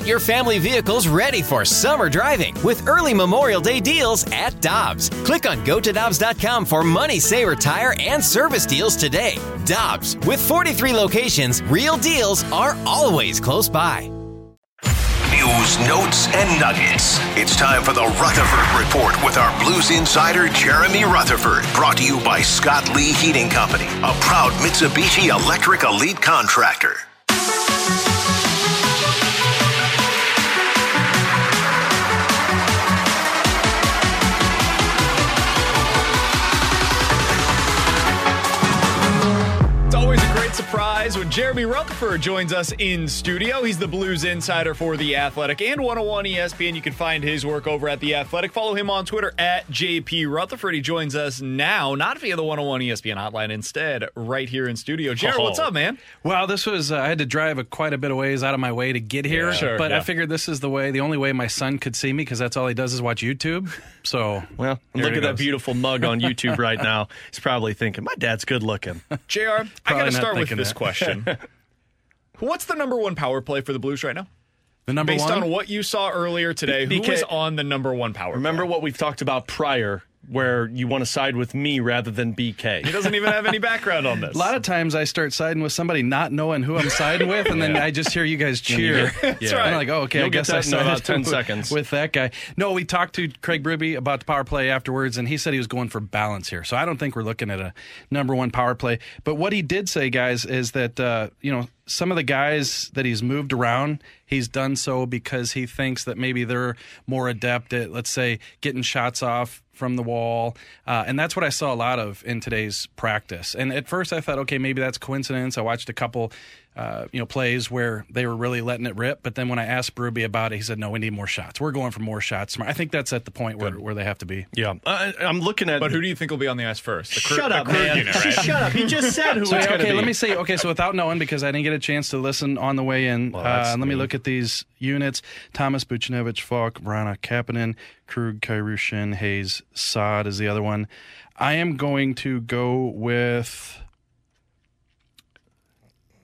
Get your family vehicles ready for summer driving with early Memorial Day deals at Dobbs. Click on gotodobbs.com for money saver tire and service deals today. Dobbs, with 43 locations, real deals are always close by. News, notes, and nuggets. It's time for the Rutherford Report with our Blues insider, Jeremy Rutherford. Brought to you by Scott Lee Heating Company, a proud Mitsubishi Electric Elite contractor. Jeremy Rutherford joins us in studio. He's the Blues insider for The Athletic and 101 ESPN. You can find his work over at The Athletic. Follow him on Twitter at JP Rutherford. He joins us now, not via the 101 ESPN hotline, instead, right here in studio. Jared, Oh. what's up, man? Well, this was uh, I had to drive a, quite a bit of ways out of my way to get here, Yeah, sure, but yeah. I figured this is the way, the only way my son could see me because that's all he does is watch YouTube. So, Well, look he at that beautiful mug on YouTube right now. He's probably thinking, my dad's good looking. JR, I got to start with this that. question. What's the number one power play for the Blues right now? the number Based one. on what you saw earlier today, who was on the number one power Remember play? what we've talked about prior, where you want to side with me rather than BK. He doesn't even have any background on this. a lot of times I start siding with somebody not knowing who I'm siding with, and then I just hear you guys cheer. That's And right. I'm like, oh, okay, You'll I get guess I in sided about 10 with- seconds. with that guy. No, we talked to Craig Berube about the power play afterwards, and he said he was going for balance here. So I don't think we're looking at a number one power play. But what he did say, guys, is that uh, you know some of the guys that he's moved around, he's done so because he thinks that maybe they're more adept at, let's say, getting shots off from the wall. Uh, and that's what I saw a lot of in today's practice. And at first I thought, okay, maybe that's coincidence. I watched a couple, uh, you know, plays where they were really letting it rip. But then when I asked Berube about it, he said, no, we need more shots. We're going for more shots. I think that's at the point where, where they have to be. yeah, I, I'm looking at. But who do you think will be on the ice first? The Krug- Shut the up, Krug man! unit, right? Shut up! He just said who So, it's yeah, going to okay, be. let me see. Okay, so without knowing, because I didn't get a chance to listen on the way in, Well, uh, let me look at these units: Thomas Buchnevich, Faulk, Vrana, Kapanen, Krug, Kyrou Schenn, Hayes, Saad is the other one. I am going to go with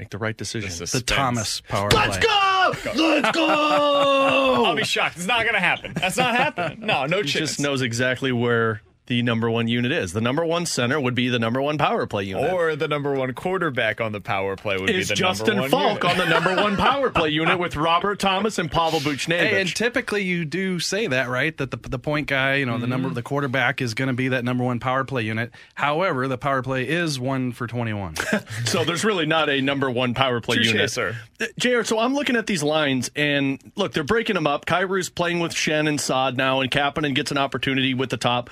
Make the right decision. This is- the Thomas power Let's play. go! Let's go! I'll be shocked. It's not going to happen. That's not happening. No, no He chance. just knows exactly where the number one unit is. The number one center would be the number one power play unit. Or the number one quarterback on the power play would is be the Justin number one Faulk unit. on the number one power play unit with Robert Thomas and Pavel Buchnevich. Hey, and typically you do say that, right? That the the point guy, you know, the number Mm-hmm. the quarterback is going to be that number one power play unit. However, the power play is one for twenty one. So there's really not a number one power play Touche, unit. sir. Uh, JR, so I'm looking at these lines, and look, they're breaking them up. Kyrou's playing with Schenn and Saad now, and Kapanen gets an opportunity with the top.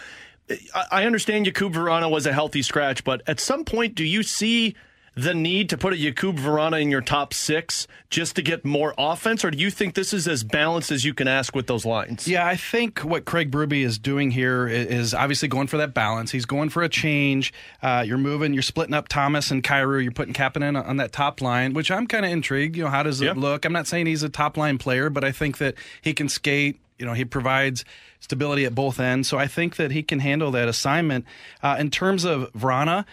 I, I understand Jakub Vrana was a healthy scratch, but at some point, do you see the need to put a Jakub Vrana in your top six just to get more offense, or do you think this is as balanced as you can ask with those lines? Yeah, I think what Craig Berube is doing here is obviously going for that balance. He's going for a change. Uh, you're moving, you're splitting up Thomas and Kyrou. You're putting Kapanen on that top line, which I'm kind of intrigued. You know, how does it Yeah. look? I'm not saying he's a top line player, but I think that he can skate. You know, he provides stability at both ends. So I think that he can handle that assignment. Uh, in terms of Vrana,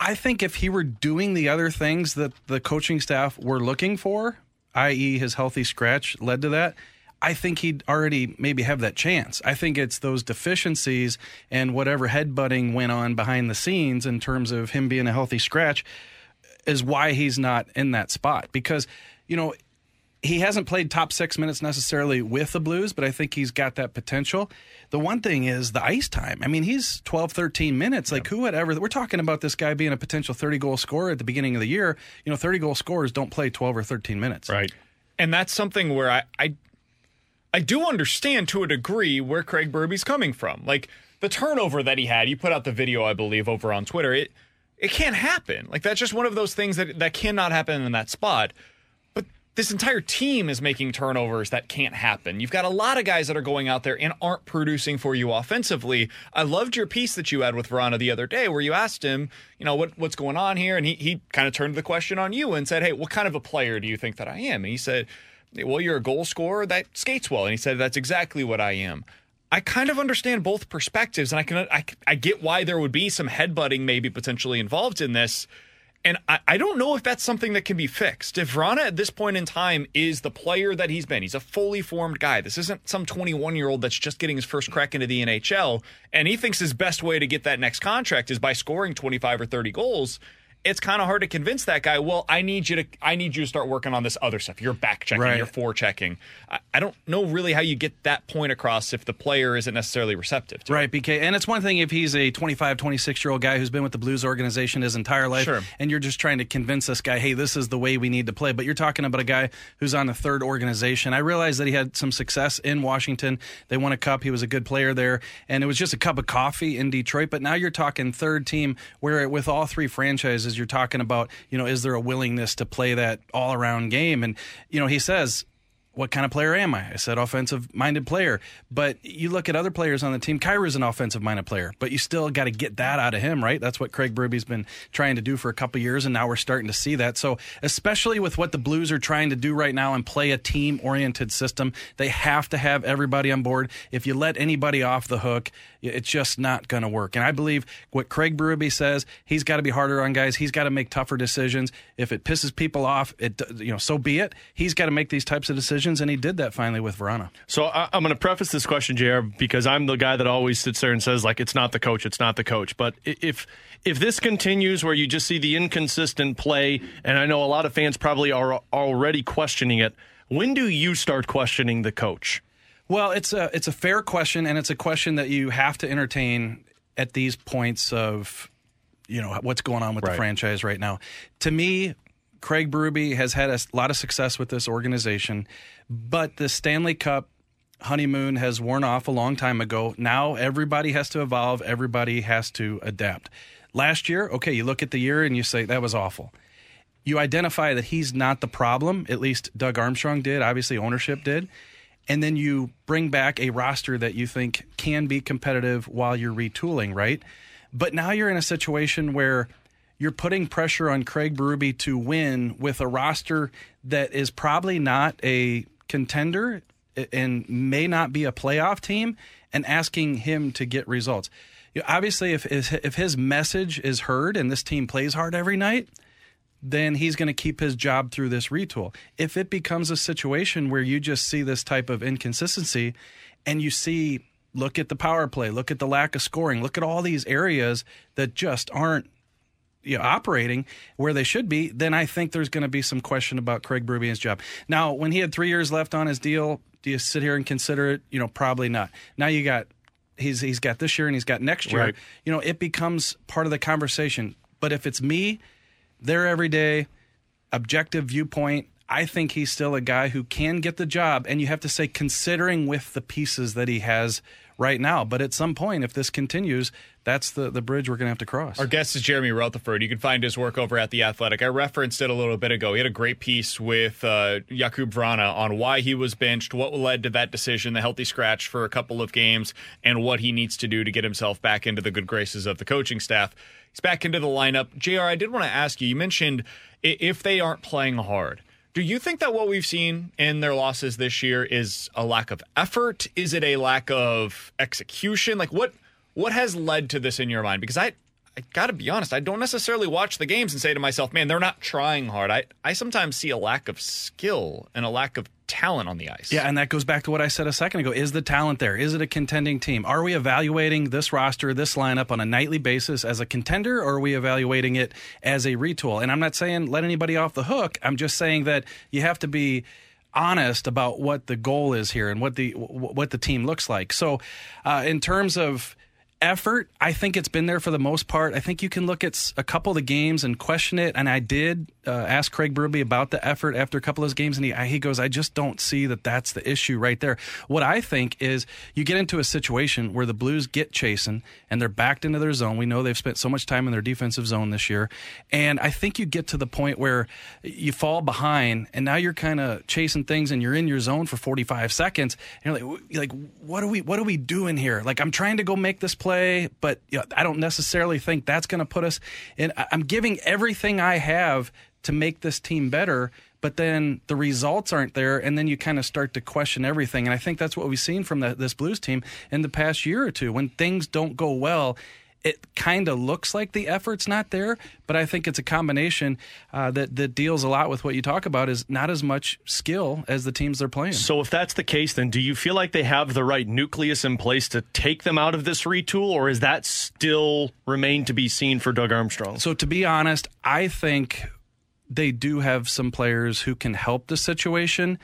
I think if he were doing the other things that the coaching staff were looking for, i.e., his healthy scratch led to that. I think he'd already maybe have that chance. I think it's those deficiencies and whatever headbutting went on behind the scenes in terms of him being a healthy scratch is why he's not in that spot. Because, you know, he hasn't played top six minutes necessarily with the Blues, but I think he's got that potential. The one thing is the ice time. I mean, he's 12, 13 minutes. Like, who would ever? We're talking about this guy being a potential 30 goal scorer at the beginning of the year. You know, 30 goal scorers don't play 12 or 13 minutes. Right. And that's something where I, I I do understand to a degree where Craig Berube's coming from. Like the turnover that he had, you put out the video, I believe, over on Twitter. It it can't happen. Like that's just one of those things that that cannot happen in that spot. This entire team is making turnovers that can't happen. You've got a lot of guys that are going out there and aren't producing for you offensively. I loved your piece that you had with Vrana the other day where you asked him, you know, what what's going on here? And he he kind of turned the question on you and said, Hey, what kind of a player do you think that I am? And he said, Well, you're a goal scorer that skates well. And he said, That's exactly what I am. I kind of understand both perspectives, and I can I, I get why there would be some headbutting maybe potentially involved in this. And I, I don't know if that's something that can be fixed. If at this point in time is the player that he's been, he's a fully formed guy. This isn't some 21 year old that's just getting his first crack into the NHL. And he thinks his best way to get that next contract is by scoring 25 or 30 goals it's kind of hard to convince that guy. Well, I need you to, I need you to start working on this other stuff. You're back checking, Right. you're forechecking. I, I don't know really how you get that point across if the player isn't necessarily receptive. To it. Right, BK. And it's one thing if he's a 25, 26 year old guy who's been with the Blues organization his entire life, Sure. and you're just trying to convince this guy, hey, this is the way we need to play. But you're talking about a guy who's on a third organization. I realized that he had some success in Washington. They won a cup. He was a good player there, and it was just a cup of coffee in Detroit. But now you're talking third team, where with all three franchises, you're talking about, you know, is there a willingness to play that all around game? And, you know, he says, what kind of player am I? I said offensive minded player. But you look at other players on the team, Kyrou's an offensive minded player, but you still got to get that out of him, right? That's what Craig Berube's been trying to do for a couple years, and now we're starting to see that. So, especially with what the Blues are trying to do right now and play a team oriented system, they have to have everybody on board. If you let anybody off the hook, it's just not going to work. And I believe what Craig Berube says, he's got to be harder on guys. He's got to make tougher decisions. If it pisses people off, it you know, so be it. He's got to make these types of decisions, and he did that finally with Vrana. So I, I'm going to preface this question, Jr., because I'm the guy that always sits there and says like it's not the coach, it's not the coach. But if if this continues, where you just see the inconsistent play, and I know a lot of fans probably are already questioning it, when do you start questioning the coach? Well, it's a it's a fair question, and it's a question that you have to entertain at these points of, you know, what's going on with Right. the franchise right now. To me, Craig Berube has had a lot of success with this organization, but the Stanley Cup honeymoon has worn off a long time ago. Now everybody has to evolve. Everybody has to adapt. Last year, okay, you look at the year and you say that was awful you identify that he's not the problem. At least Doug Armstrong did. Obviously, ownership did. And then you bring back a roster that you think can be competitive while you're retooling, right? But now you're in a situation where you're putting pressure on Craig Berube to win with a roster that is probably not a contender and may not be a playoff team and asking him to get results. You know, obviously, if if his message is heard and this team plays hard every night, then he's going to keep his job through this retool. If it becomes a situation where you just see this type of inconsistency and you see, look at the power play, look at the lack of scoring, look at all these areas that just aren't you know, operating where they should be, then I think there's going to be some question about Craig his job. Now, when he had three years left on his deal, do you sit here and consider it? You know, probably not. Now you got he's he's got this year and he's got next year. Right. You know, it becomes part of the conversation. But if it's me, there every day, objective viewpoint. I think he's still a guy who can get the job, and you have to say considering with the pieces that he has right now. But at some point, if this continues, that's the the bridge we're going to have to cross. Our guest is Jeremy Rutherford. You can find his work over at The Athletic. I referenced it a little bit ago. He had a great piece with uh, Jakub Vrana on why he was benched, what led to that decision, the healthy scratch for a couple of games, and what he needs to do to get himself back into the good graces of the coaching staff. He's back into the lineup. JR, I did want to ask you, you mentioned if they aren't playing hard. Do you think that what we've seen in their losses this year is a lack of effort? Is it a lack of execution? Like what what has led to this in your mind? Because I I got to be honest, I don't necessarily watch the games and say to myself, "Man, they're not trying hard." I I sometimes see a lack of skill and a lack of talent on the ice. Yeah, and that goes back to what I said a second ago. Is the talent there? Is it a contending team? Are we evaluating this roster, this lineup on a nightly basis as a contender, or are we evaluating it as a retool? And I'm not saying let anybody off the hook. I'm just saying that you have to be honest about what the goal is here and what the what the team looks like. So, uh, in terms of effort, I think it's been there for the most part. I think you can look at a couple of the games and question it. And I did uh, ask Craig Berube about the effort after a couple of those games, and he he goes, "I just don't see that that's the issue right there." What I think is you get into a situation where the Blues get chasing and they're backed into their zone. We know they've spent so much time in their defensive zone this year, and I think you get to the point where you fall behind, and now you're kind of chasing things, and you're in your zone for 45 seconds, and you're like, like, what are we, what are we doing here? Like, I'm trying to go make this play, but you know, I don't necessarily think that's going to put us in. I'm giving everything I have to make this team better, but then the results aren't there, and then you kind of start to question everything. And I think that's what we've seen from the, this Blues team in the past year or two. When things don't go well, it kind of looks like the effort's not there, but I think it's a combination uh, that that deals a lot with what you talk about is not as much skill as the teams they're playing. So if that's the case, then do you feel like they have the right nucleus in place to take them out of this retool, or is that still remain to be seen for Doug Armstrong? So to be honest, I think they do have some players who can help the situation,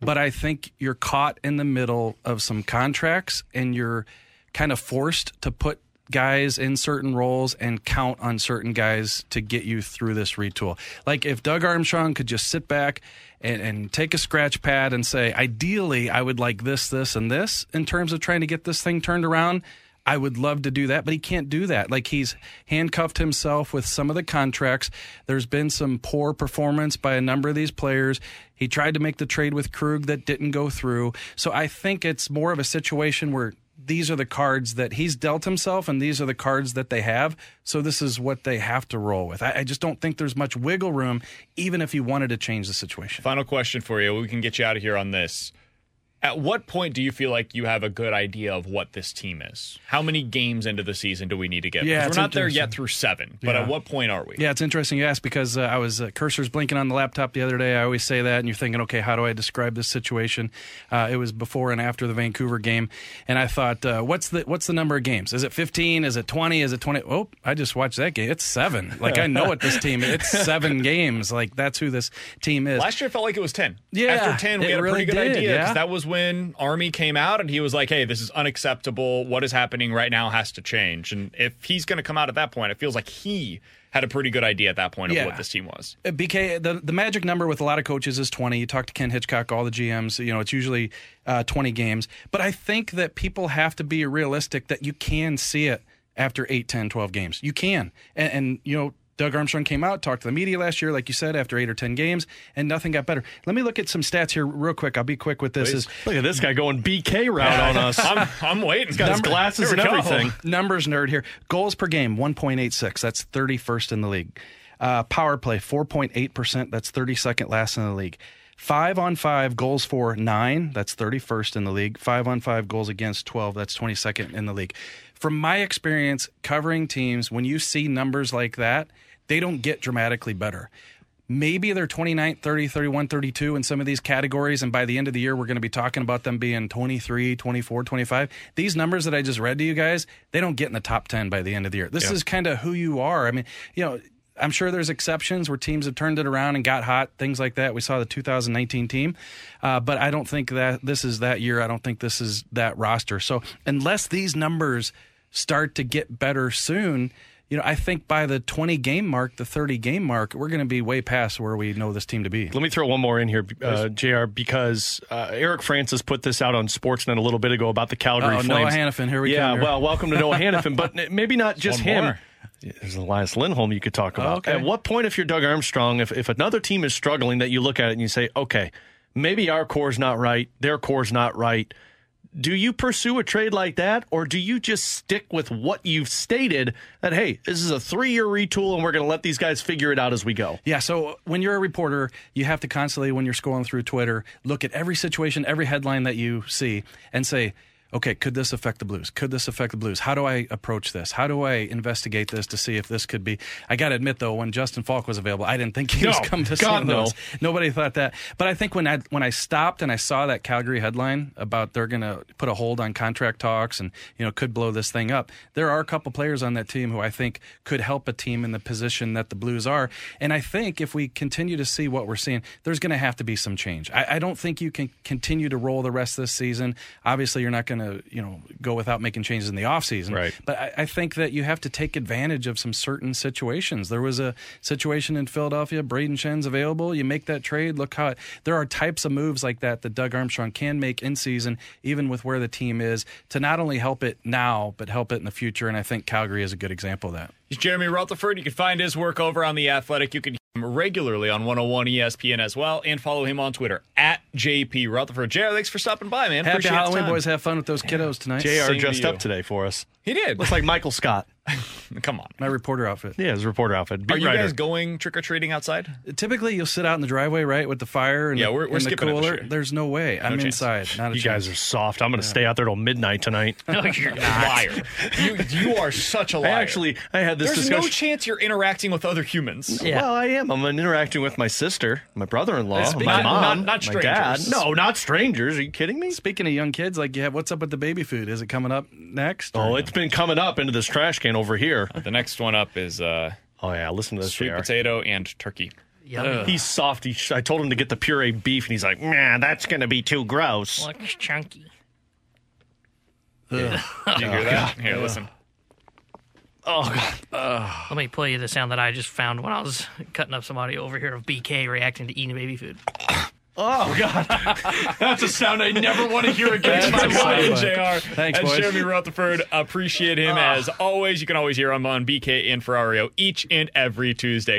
but I think you're caught in the middle of some contracts and you're kind of forced to put guys in certain roles and count on certain guys to get you through this retool. Like if Doug Armstrong could just sit back and, and, take a scratch pad and say, ideally, I would like this, this, and this in terms of trying to get this thing turned around. I would love to do that, but he can't do that. Like he's handcuffed himself with some of the contracts. There's been some poor performance by a number of these players. He tried to make the trade with Krug that didn't go through. So I think it's more of a situation where these are the cards that he's dealt himself, and these are the cards that they have. So this is what they have to roll with. I, I, just don't think there's much wiggle room, even if he wanted to change the situation. Final question for you. We can get you out of here on this. At what point do you feel like you have a good idea of what this team is? How many games into the season do we need to get? Yeah, we're not there yet through seven, but yeah. at what point are we? Yeah, it's interesting you ask because uh, I was uh, cursors blinking on the laptop the other day. I always say that, and you're thinking, okay, how do I describe this situation? Uh, it was before and after the Vancouver game, and I thought, uh, what's the what's the number of games? Is it 15? Is it 20? Is it 20? Oh, I just watched that game. It's seven. Like I know what this team. It's seven games. Like that's who this team is. Last year it felt like it was ten. Yeah, after ten we had a really pretty good did, idea because yeah. that was when Army came out and he was like, "Hey, this is unacceptable. What is happening right now has to change." And if he's going to come out at that point, it feels like he had a pretty good idea at that point of Yeah. what this team was. Uh, BK, the, the magic number with a lot of coaches is 20. You talk to Ken Hitchcock, all the GMs, you know, it's usually uh, 20 games. But I think that people have to be realistic that you can see it after 8, 10, 12 games. You can. And, and you know, Doug Armstrong came out, talked to the media last year, like you said, after eight or 10 games, and nothing got better. Let me look at some stats here real quick. I'll be quick with this. Is Look at this guy going BK route on us. I'm, I'm waiting. He's got his glasses Here we and go. everything. numbers nerd here. Goals per game, 1.86. That's 31st in the league. Uh, power play, 4.8%. That's 32nd last in the league. Five on five goals for nine. That's 31st in the league. Five on five goals against 12. That's 22nd in the league. From my experience covering teams, when you see numbers like that, they don't get dramatically better. Maybe they're 29, 30, 31, 32 in some of these categories. And by the end of the year, we're going to be talking about them being 23, 24, 25. These numbers that I just read to you guys, they don't get in the top 10 by the end of the year. This is kind of who you are. I mean, you know, I'm sure there's exceptions where teams have turned it around and got hot, things like that. We saw the 2019 team, uh, but I don't think that this is that year. I don't think this is that roster. So unless these numbers start to get better soon, you know, I think by the 20 game mark, the 30 game mark, we're going to be way past where we know this team to be. Let me throw one more in here, uh, JR, because uh, Eric Francis put this out on Sportsnet a little bit ago about the Calgary Oh, Flames. Noah Hanifin, here we go. yeah, here. well, welcome to Noah Hanifin, but maybe not just him. more. There's Elias Lindholm you could talk about. okay. At what point, if you're Doug Armstrong, if, if another team is struggling, that you look at it and you say, okay, maybe our core's not right, their core's not right. Do you pursue a trade like that, or do you just stick with what you've stated that, hey, this is a three year retool and we're going to let these guys figure it out as we go? Yeah, so when you're a reporter, you have to constantly, when you're scrolling through Twitter, look at every situation, every headline that you see, and say, okay, could this affect the Blues? Could this affect the Blues? How do I approach this? How do I investigate this to see if this could be? I got to admit, though, when Justin Faulk was available, I didn't think he No, was coming to God, St. no. Louis. Nobody thought that. But I think when I when I stopped and I saw that Calgary headline about they're going to put a hold on contract talks and you know could blow this thing up, there are a couple players on that team who I think could help a team in the position that the Blues are. And I think if we continue to see what we're seeing, there's going to have to be some change. I, I don't think you can continue to roll the rest of this season. Obviously, you're not going to you know go without making changes in the offseason. Right. But I, I think that you have to take advantage of some certain situations. There was a situation in Philadelphia. Brayden Schenn's available. You make that trade. Look how it, there are types of moves like that that Doug Armstrong can make in season, even with where the team is, to not only help it now but help it in the future. And I think Calgary is a good example of that. He's Jeremy Rutherford. You can find his work over on The Athletic. You can hear him regularly on 101 ESPN as well, and follow him on Twitter at JP Rutherford. JR, thanks for stopping by, man. Happy Appreciate Halloween, boys. Have fun with those kiddos tonight. JR Same dressed you. up today for us. He did. Looks like Michael Scott. Come on. My reporter outfit. Yeah, his reporter outfit. Beat Are you writer. guys going trick or treating outside? Typically, you'll sit out in the driveway, right, with the fire and Yeah, we're- we're and the skipping it this cooler. There's no way. I'm chance. inside. Not a You chance. guys are soft. I'm going to stay out there till midnight tonight. No, you're not. Liar. you you are such a liar. actually, I had this There's no chance you're interacting with other humans. Yeah. Well, I am. I'm interacting with my sister, my brother-in-law, my not- mom, not- not my dad. strangers. No, not strangers. Are you kidding me? Speaking of young kids, like, yeah, what's up with the baby food? Is it coming up next? Oh, or- it's been coming up into this trash can over here. The next one up is uh, Oh yeah, listen to this. sweet JR. potato and turkey. Yummy. He's soft. He, I told him to get the puree beef, and he's like, "Man, that's gonna be too gross." Looks chunky. Do you hear that? Here, listen. Oh god. Let me play you the sound that I just found when I was cutting up some audio over here of BK reacting to eating baby food. Oh god. that's a sound I never want to hear again. That's my Ryan boy. JR. Thanks, and boys. Jeremy Rutherford. Appreciate him ah. as always. You can always hear him on BK and Ferrario each and every Tuesday.